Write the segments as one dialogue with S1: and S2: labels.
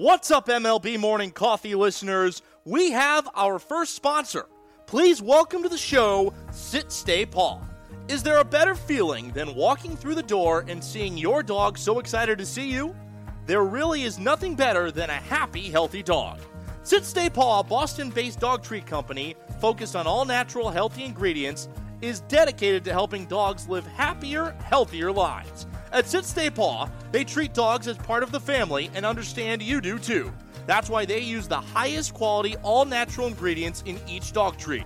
S1: What's up, MLB Morning Coffee listeners? We have our first sponsor. Please welcome to the show Sit Stay Paw. Is there a better feeling than walking through the door and seeing your dog so excited to see you? There really is nothing better than a happy, healthy dog. Sit Stay Paw, a Boston based dog treat company focused on all natural, healthy ingredients, is dedicated to helping dogs live happier, healthier lives. At Sit Stay Paw, they treat dogs as part of the family and understand you do too. That's why they use the highest quality, all natural ingredients in each dog treat.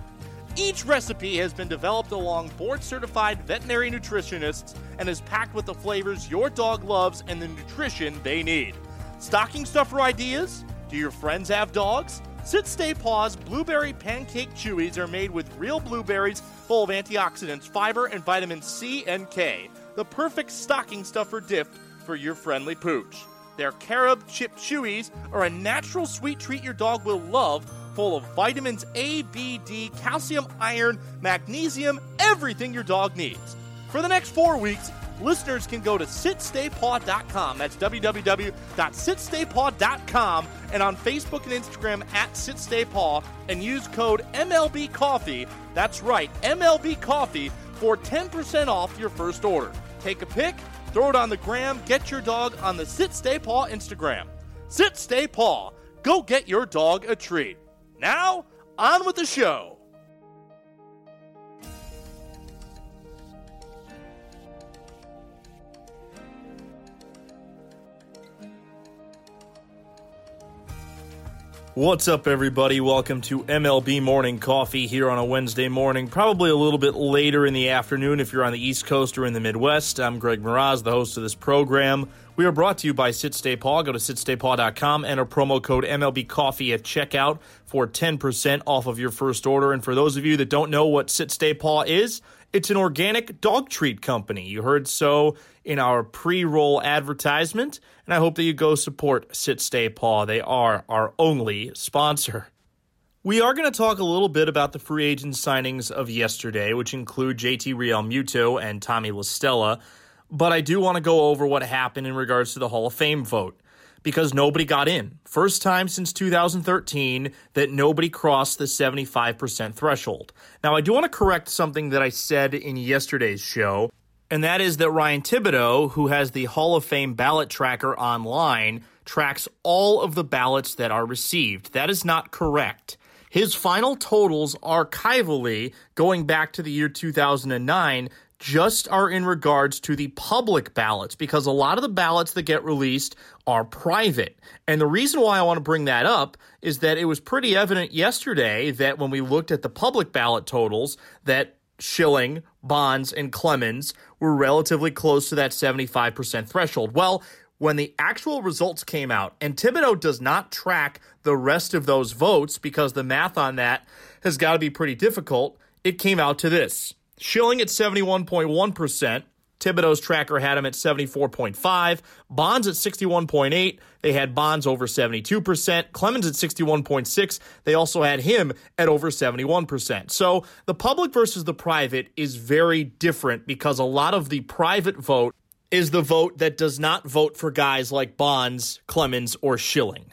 S1: Each recipe has been developed along board certified veterinary nutritionists and is packed with the flavors your dog loves and the nutrition they need. Stocking stuffer ideas? Do your friends have dogs? Sit Stay Paws Blueberry Pancake Chewies are made with real blueberries full of antioxidants, fiber, and vitamins C and K. The perfect stocking stuffer dip for your friendly pooch. Their carob chip chewies are a natural sweet treat your dog will love, full of vitamins A, B, D, calcium, iron, magnesium, everything your dog needs. For the next four weeks, listeners can go to sitstaypaw.com. That's www.sitstaypaw.com and on Facebook and Instagram at sitstaypaw and use code MLB Coffee. That's right, MLB Coffee for 10% off your first order. Take a pic, throw it on the gram, get your dog on the Sit Stay Paw Instagram. Sit Stay Paw. Go get your dog a treat. Now, on with the show. What's up, everybody? Welcome to MLB Morning Coffee here on a Wednesday morning, probably a little bit later in the afternoon if you're on the East Coast or in the Midwest. I'm Greg Miraz, the host of this program. We are brought to you by Sit Stay Paw. Go to sitstaypaw.com, enter promo code MLB Coffee at checkout for 10% off of your first order. And for those of you that don't know what Sit Stay Paw is, it's an organic dog treat company. You heard so in our pre roll advertisement, and I hope that you go support Sit Stay Paw. They are our only sponsor. We are going to talk a little bit about the free agent signings of yesterday, which include JT Real Realmuto and Tommy La Stella, but I do want to go over what happened in regards to the Hall of Fame vote because nobody got in. First time since 2013 that nobody crossed the 75% threshold. Now, I do want to correct something that I said in yesterday's show, and that is that Ryan Thibodaux, who has the Hall of Fame ballot tracker online, tracks all of the ballots that are received. That is not correct. His final totals archivally, going back to the year 2009, just are in regards to the public ballots because a lot of the ballots that get released are private. And the reason why I want to bring that up is that it was pretty evident yesterday that when we looked at the public ballot totals that Schilling, Bonds, and Clemens were relatively close to that 75% threshold. Well, when the actual results came out, and Thibodaux does not track the rest of those votes because the math on that has got to be pretty difficult, it came out to this. Schilling at 71.1%. Thibodaux's tracker had him at 74.5. Bonds at 61.8. They had Bonds over 72%. Clemens at 61.6. They also had him at over 71%. So the public versus the private is very different because a lot of the private vote is the vote that does not vote for guys like Bonds, Clemens, or Schilling.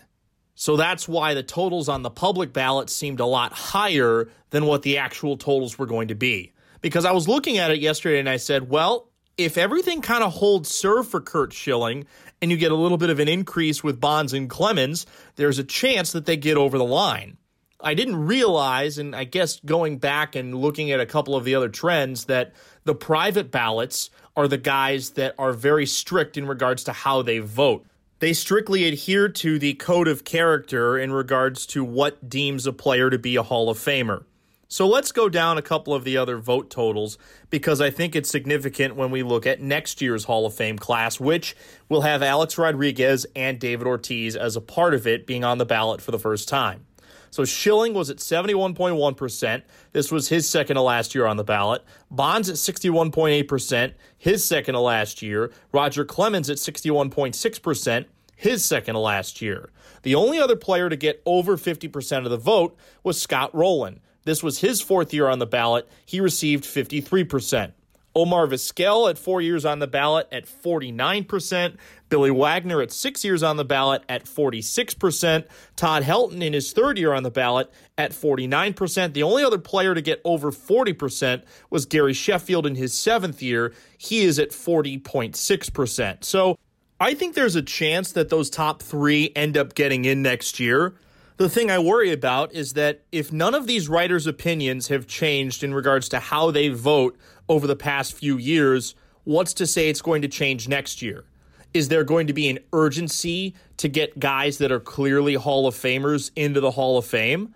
S1: So that's why the totals on the public ballot seemed a lot higher than what the actual totals were going to be because I was looking at it yesterday and I said, well, if everything kind of holds serve for Curt Schilling and you get a little bit of an increase with Bonds and Clemens, there's a chance that they get over the line. I didn't realize, and I guess going back and looking at a couple of the other trends, that the private ballots are the guys that are very strict in regards to how they vote. They strictly adhere to the code of character in regards to what deems a player to be a Hall of Famer. So let's go down a couple of the other vote totals because I think it's significant when we look at next year's Hall of Fame class, which will have Alex Rodriguez and David Ortiz as a part of it being on the ballot for the first time. So Schilling was at 71.1%. This was his second to last year on the ballot. Bonds at 61.8%, his second to last year. Roger Clemens at 61.6%, his second to last year. The only other player to get over 50% of the vote was Scott Rolen this was his fourth year on the ballot. He received 53%. Omar Vizquel at four years on the ballot at 49%. Billy Wagner at six years on the ballot at 46%. Todd Helton in his third year on the ballot at 49%. The only other player to get over 40% was Gary Sheffield in his seventh year. He is at 40.6%. So I think there's a chance that those top three end up getting in next year. The thing I worry about is that if none of these writers' opinions have changed in regards to how they vote over the past few years, what's to say it's going to change next year? Is there going to be an urgency to get guys that are clearly Hall of Famers into the Hall of Fame?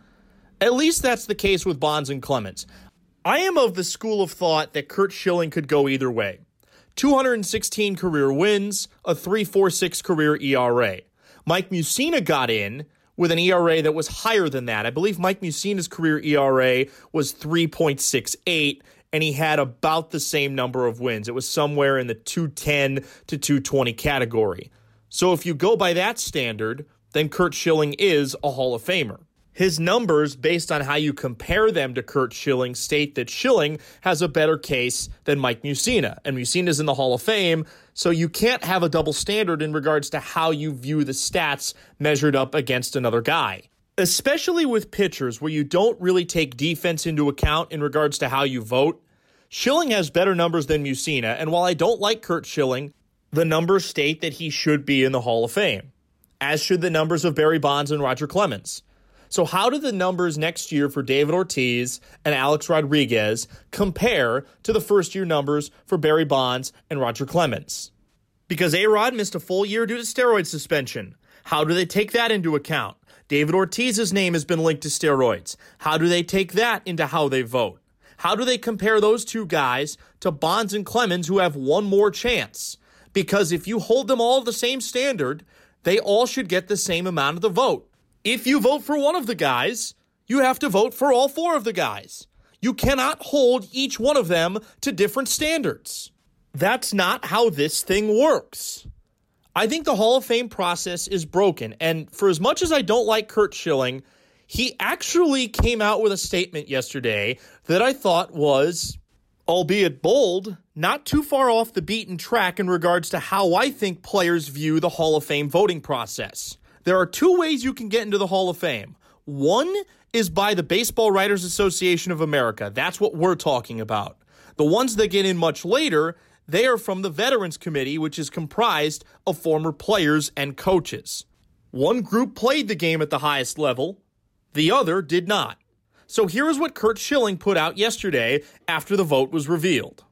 S1: At least that's the case with Bonds and Clemens. I am of the school of thought that Curt Schilling could go either way. 216 career wins, a 3.46 career ERA. Mike Mussina got in with an ERA that was higher than that. I believe Mike Mussina's career ERA was 3.68 and he had about the same number of wins. It was somewhere in the 210 to 220 category. So if you go by that standard, then Curt Schilling is a Hall of Famer. His numbers, based on how you compare them to Curt Schilling, state that Schilling has a better case than Mike Mussina. And Mussina's in the Hall of Fame, so you can't have a double standard in regards to how you view the stats measured up against another guy. Especially with pitchers where you don't really take defense into account in regards to how you vote. Schilling has better numbers than Mussina, and while I don't like Curt Schilling, the numbers state that he should be in the Hall of Fame, as should the numbers of Barry Bonds and Roger Clemens. So, how do the numbers next year for David Ortiz and Alex Rodriguez compare to the first year numbers for Barry Bonds and Roger Clemens? Because A Rod missed a full year due to steroid suspension. How do they take that into account? David Ortiz's name has been linked to steroids. How do they take that into how they vote? How do they compare those two guys to Bonds and Clemens, who have one more chance? Because if you hold them all the same standard, they all should get the same amount of the vote. If you vote for one of the guys, you have to vote for all four of the guys. You cannot hold each one of them to different standards. That's not how this thing works. I think the Hall of Fame process is broken. And for as much as I don't like Curt Schilling, he actually came out with a statement yesterday that I thought was, albeit bold, not too far off the beaten track in regards to how I think players view the Hall of Fame voting process. There are two ways you can get into the Hall of Fame. One is by the Baseball Writers Association of America. That's what we're talking about. The ones that get in much later, they are from the Veterans Committee, which is comprised of former players and coaches. One group played the game at the highest level, the other did not. So here is what Curt Schilling put out yesterday after the vote was revealed.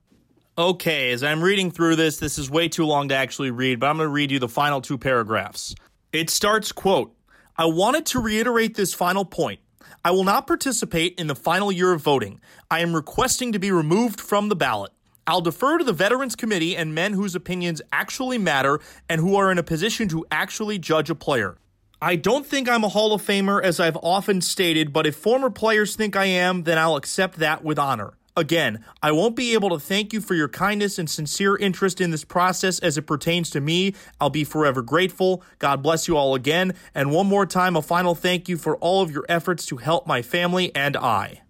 S1: Okay, as I'm reading through this, this is way too long to actually read, but I'm going to read you the final two paragraphs. It starts, quote, I wanted to reiterate this final point. I will not participate in the final year of voting. I am requesting to be removed from the ballot. I'll defer to the Veterans Committee and men whose opinions actually matter and who are in a position to actually judge a player. I don't think I'm a Hall of Famer, as I've often stated, but if former players think I am, then I'll accept that with honor. Again, I won't be able to thank you for your kindness and sincere interest in this process as it pertains to me. I'll be forever grateful. God bless you all again. And one more time, a final thank you for all of your efforts to help my family and I.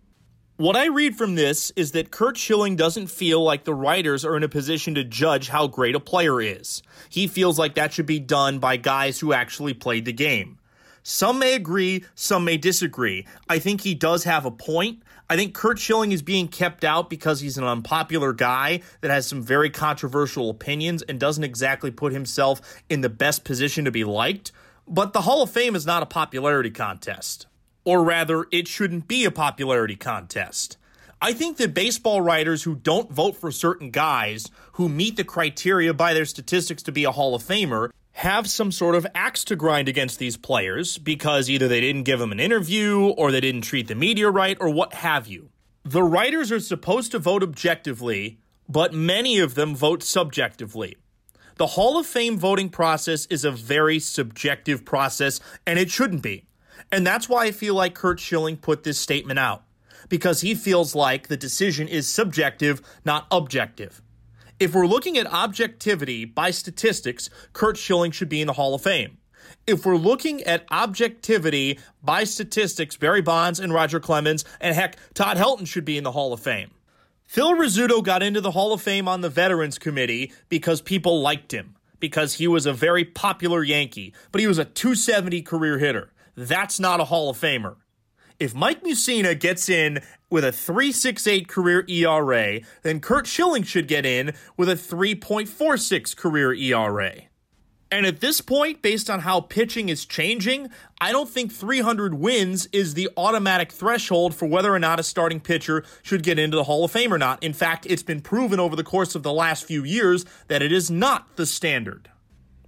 S1: What I read from this is that Curt Schilling doesn't feel like the writers are in a position to judge how great a player is. He feels like that should be done by guys who actually played the game. Some may agree, some may disagree. I think he does have a point. I think Curt Schilling is being kept out because he's an unpopular guy that has some very controversial opinions and doesn't exactly put himself in the best position to be liked. But the Hall of Fame is not a popularity contest. Or rather, it shouldn't be a popularity contest. I think that baseball writers who don't vote for certain guys who meet the criteria by their statistics to be a Hall of Famer have some sort of axe to grind against these players because either they didn't give them an interview or they didn't treat the media right or what have you. The writers are supposed to vote objectively, but many of them vote subjectively. The Hall of Fame voting process is a very subjective process, and it shouldn't be. And that's why I feel like Curt Schilling put this statement out, because he feels like the decision is subjective, not objective. If we're looking at objectivity by statistics, Curt Schilling should be in the Hall of Fame. If we're looking at objectivity by statistics, Barry Bonds and Roger Clemens, and heck, Todd Helton should be in the Hall of Fame. Phil Rizzuto got into the Hall of Fame on the Veterans Committee because people liked him, because he was a very popular Yankee, but he was a 270 career hitter. That's not a Hall of Famer. If Mike Mussina gets in with a 3.68 career ERA, then Curt Schilling should get in with a 3.46 career ERA. And at this point, based on how pitching is changing, I don't think 300 wins is the automatic threshold for whether or not a starting pitcher should get into the Hall of Fame or not. In fact, it's been proven over the course of the last few years that it is not the standard.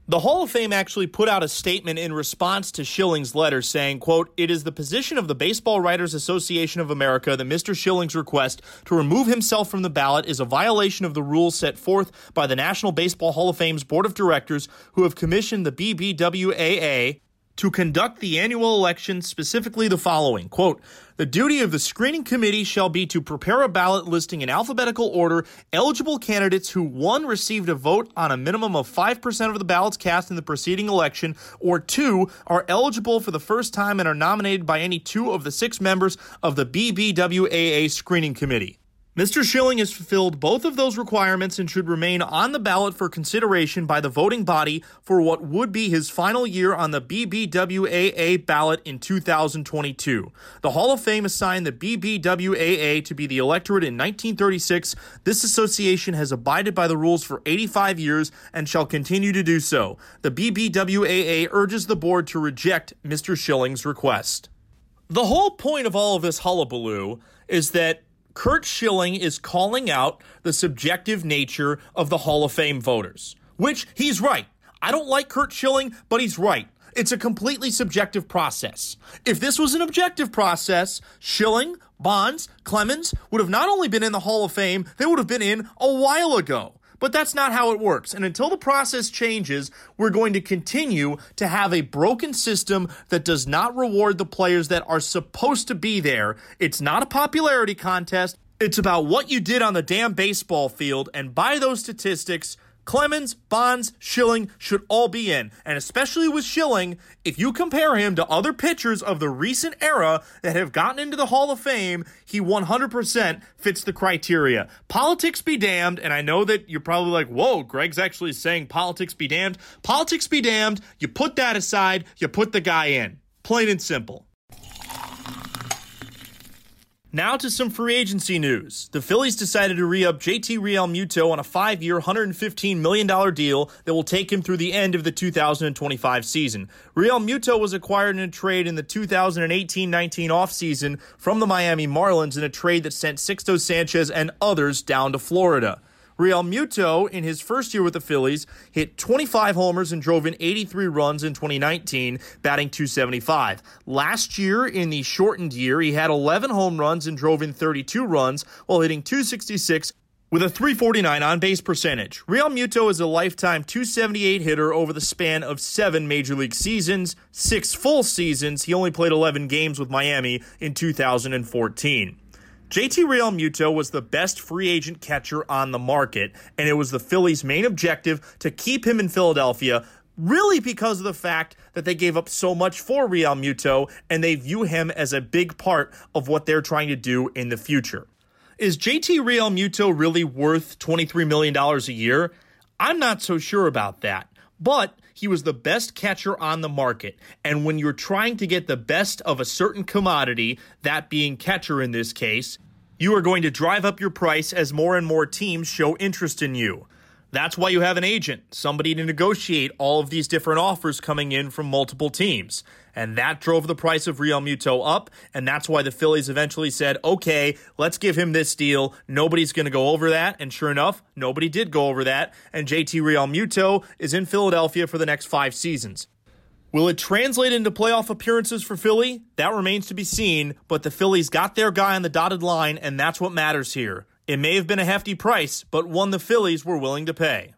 S1: The Hall of Fame actually put out a statement in response to Schilling's letter saying, quote, It is the position of the Baseball Writers Association of America that Mr. Schilling's request to remove himself from the ballot is a violation of the rules set forth by the National Baseball Hall of Fame's Board of Directors who have commissioned the BBWAA to conduct the annual election specifically the following. Quote the duty of the screening committee shall be to prepare a ballot listing in alphabetical order eligible candidates who one received a vote on a minimum of 5% of the ballots cast in the preceding election or two are eligible for the first time and are nominated by any two of the six members of the BBWAA screening committee Mr. Schilling has fulfilled both of those requirements and should remain on the ballot for consideration by the voting body for what would be his final year on the BBWAA ballot in 2022. The Hall of Fame assigned the BBWAA to be the electorate in 1936. This association has abided by the rules for 85 years and shall continue to do so. The BBWAA urges the board to reject Mr. Schilling's request. The whole point of all of this hullabaloo is that Curt Schilling is calling out the subjective nature of the Hall of Fame voters, which he's right. I don't like Curt Schilling, but he's right. It's a completely subjective process. If this was an objective process, Schilling, Bonds, Clemens would have not only been in the Hall of Fame, they would have been in a while ago. But that's not how it works. And until the process changes, we're going to continue to have a broken system that does not reward the players that are supposed to be there. It's not a popularity contest. It's about what you did on the damn baseball field. And by those statistics, Clemens, Bonds, Schilling should all be in. And especially with Schilling, if you compare him to other pitchers of the recent era that have gotten into the Hall of Fame, he 100% fits the criteria. Politics be damned, and I know that you're probably like, whoa, Greg's actually saying politics be damned. Politics be damned. You put that aside, you put the guy in. Plain and simple. Now to some free agency news. The Phillies decided to re up JT Realmuto on a five year, $115 million deal that will take him through the end of the 2025 season. Realmuto was acquired in a trade in the 2018 19 offseason from the Miami Marlins in a trade that sent Sixto Sanchez and others down to Florida. Realmuto, in his first year with the Phillies, hit 25 homers and drove in 83 runs in 2019, batting 275. Last year, in the shortened year, he had 11 home runs and drove in 32 runs while hitting 266 with a 349 on base percentage. Realmuto is a lifetime 278 hitter over the span of seven major league seasons, six full seasons. He only played 11 games with Miami in 2014. JT Realmuto was the best free agent catcher on the market, and it was the Phillies' main objective to keep him in Philadelphia, really because of the fact that they gave up so much for Realmuto, and they view him as a big part of what they're trying to do in the future. Is JT Realmuto really worth $23 million a year? I'm not so sure about that. But he was the best catcher on the market. And when you're trying to get the best of a certain commodity, that being catcher in this case, you are going to drive up your price as more and more teams show interest in you. That's why you have an agent, somebody to negotiate all of these different offers coming in from multiple teams. And that drove the price of Realmuto up, and that's why the Phillies eventually said, okay, let's give him this deal. Nobody's going to go over that. And sure enough, nobody did go over that. And JT Realmuto is in Philadelphia for the next five seasons. Will it translate into playoff appearances for Philly? That remains to be seen, but the Phillies got their guy on the dotted line, and that's what matters here. It may have been a hefty price, but one the Phillies were willing to pay.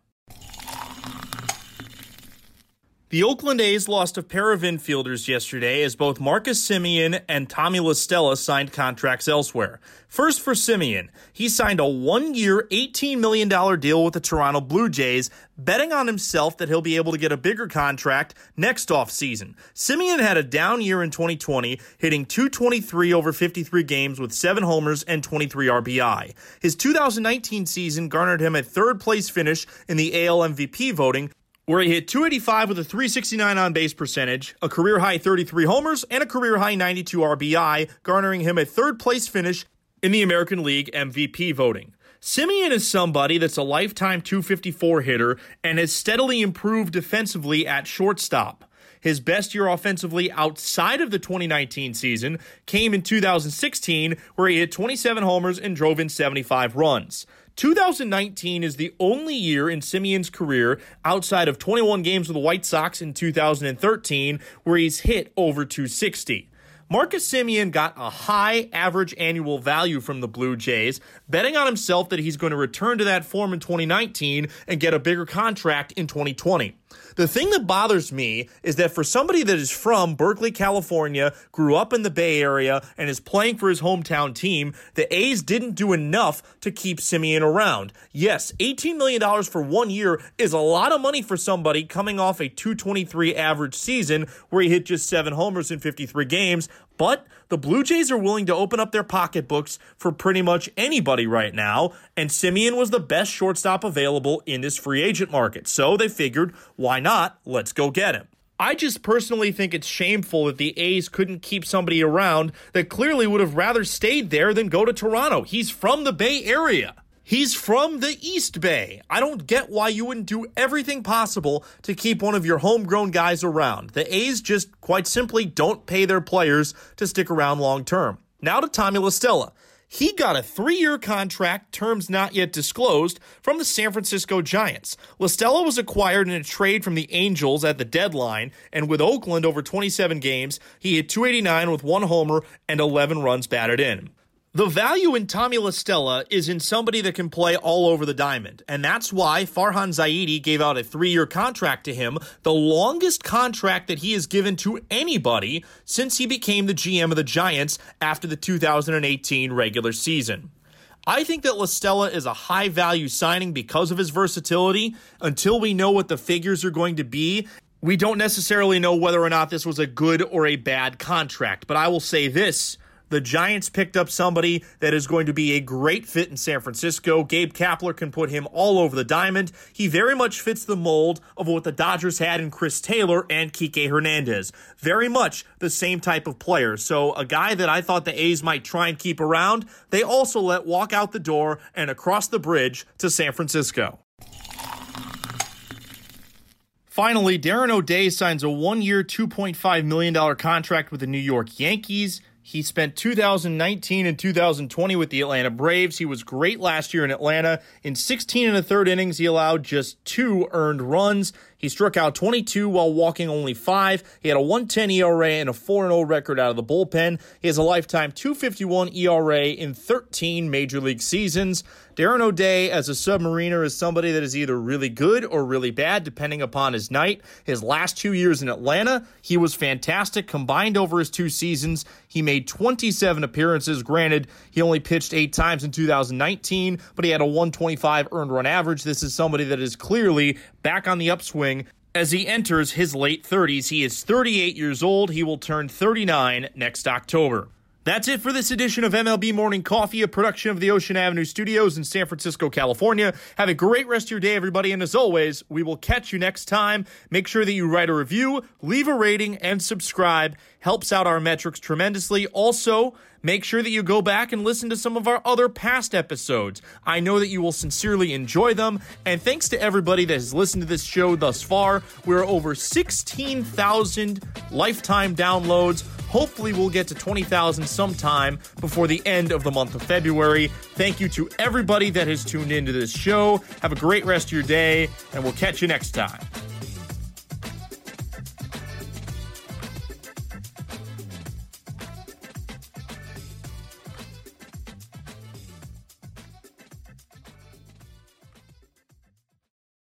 S1: The Oakland A's lost a pair of infielders yesterday as both Marcus Semien and Tommy La Stella signed contracts elsewhere. First for Semien, he signed a one year, $18 million deal with the Toronto Blue Jays, betting on himself that he'll be able to get a bigger contract next offseason. Semien had a down year in 2020, hitting 223 over 53 games with 7 homers and 23 RBI. His 2019 season garnered him a third place finish in the AL MVP voting where he hit 285 with a 369 on base percentage, a career high 33 homers, and a career high 92 RBI, garnering him a third place finish in the American League MVP voting. Semien is somebody that's a lifetime 254 hitter and has steadily improved defensively at shortstop. His best year offensively outside of the 2019 season came in 2016, where he hit 27 homers and drove in 75 runs. 2019 is the only year in Semien's career outside of 21 games with the White Sox in 2013 where he's hit over 260. Marcus Semien got a high average annual value from the Blue Jays, betting on himself that he's going to return to that form in 2019 and get a bigger contract in 2020. The thing that bothers me is that for somebody that is from Berkeley, California, grew up in the Bay Area, and is playing for his hometown team, the A's didn't do enough to keep Semien around. Yes, $18 million for one year is a lot of money for somebody coming off a 223 average season where he hit just seven homers in 53 games, but the Blue Jays are willing to open up their pocketbooks for pretty much anybody right now, and Semien was the best shortstop available in this free agent market. So they figured, why not? Let's go get him. I just personally think it's shameful that the A's couldn't keep somebody around that clearly would have rather stayed there than go to Toronto. He's from the Bay Area. He's from the East Bay. I don't get why you wouldn't do everything possible to keep one of your homegrown guys around. The A's just quite simply don't pay their players to stick around long term. Now to Tommy La Stella. He got a three year contract, terms not yet disclosed, from the San Francisco Giants. La Stella was acquired in a trade from the Angels at the deadline, and with Oakland over 27 games, he hit 289 with one homer and 11 runs batted in. The value in Tommy La Stella is in somebody that can play all over the diamond. And that's why Farhan Zaidi gave out a three year contract to him, the longest contract that he has given to anybody since he became the GM of the Giants after the 2018 regular season. I think that La Stella is a high value signing because of his versatility. Until we know what the figures are going to be, we don't necessarily know whether or not this was a good or a bad contract. But I will say this the Giants picked up somebody that is going to be a great fit in San Francisco. Gabe Kapler can put him all over the diamond. He very much fits the mold of what the Dodgers had in Chris Taylor and Kike Hernandez. Very much the same type of player. So, a guy that I thought the A's might try and keep around, they also let walk out the door and across the bridge to San Francisco. Finally, Darren O'Day signs a one year, $2.5 million contract with the New York Yankees. He spent 2019 and 2020 with the Atlanta Braves. He was great last year in Atlanta. In 16 and a third innings, he allowed just two earned runs. He struck out 22 while walking only five. He had a 110 ERA and a 4 0 record out of the bullpen. He has a lifetime 251 ERA in 13 major league seasons. Darren O'Day, as a submariner, is somebody that is either really good or really bad, depending upon his night. His last two years in Atlanta, he was fantastic. Combined over his two seasons, he made 27 appearances. Granted, he only pitched eight times in 2019, but he had a 125 earned run average. This is somebody that is clearly back on the upswing as he enters his late 30s. He is 38 years old. He will turn 39 next October. That's it for this edition of MLB Morning Coffee, a production of the Ocean Avenue Studios in San Francisco, California. Have a great rest of your day, everybody, and as always, we will catch you next time. Make sure that you write a review, leave a rating, and subscribe. Helps out our metrics tremendously. Also, make sure that you go back and listen to some of our other past episodes. I know that you will sincerely enjoy them, and thanks to everybody that has listened to this show thus far. We're over 16,000 lifetime downloads Hopefully, we'll get to 20,000 sometime before the end of the month of February. Thank you to everybody that has tuned into this show. Have a great rest of your day, and we'll catch you next time.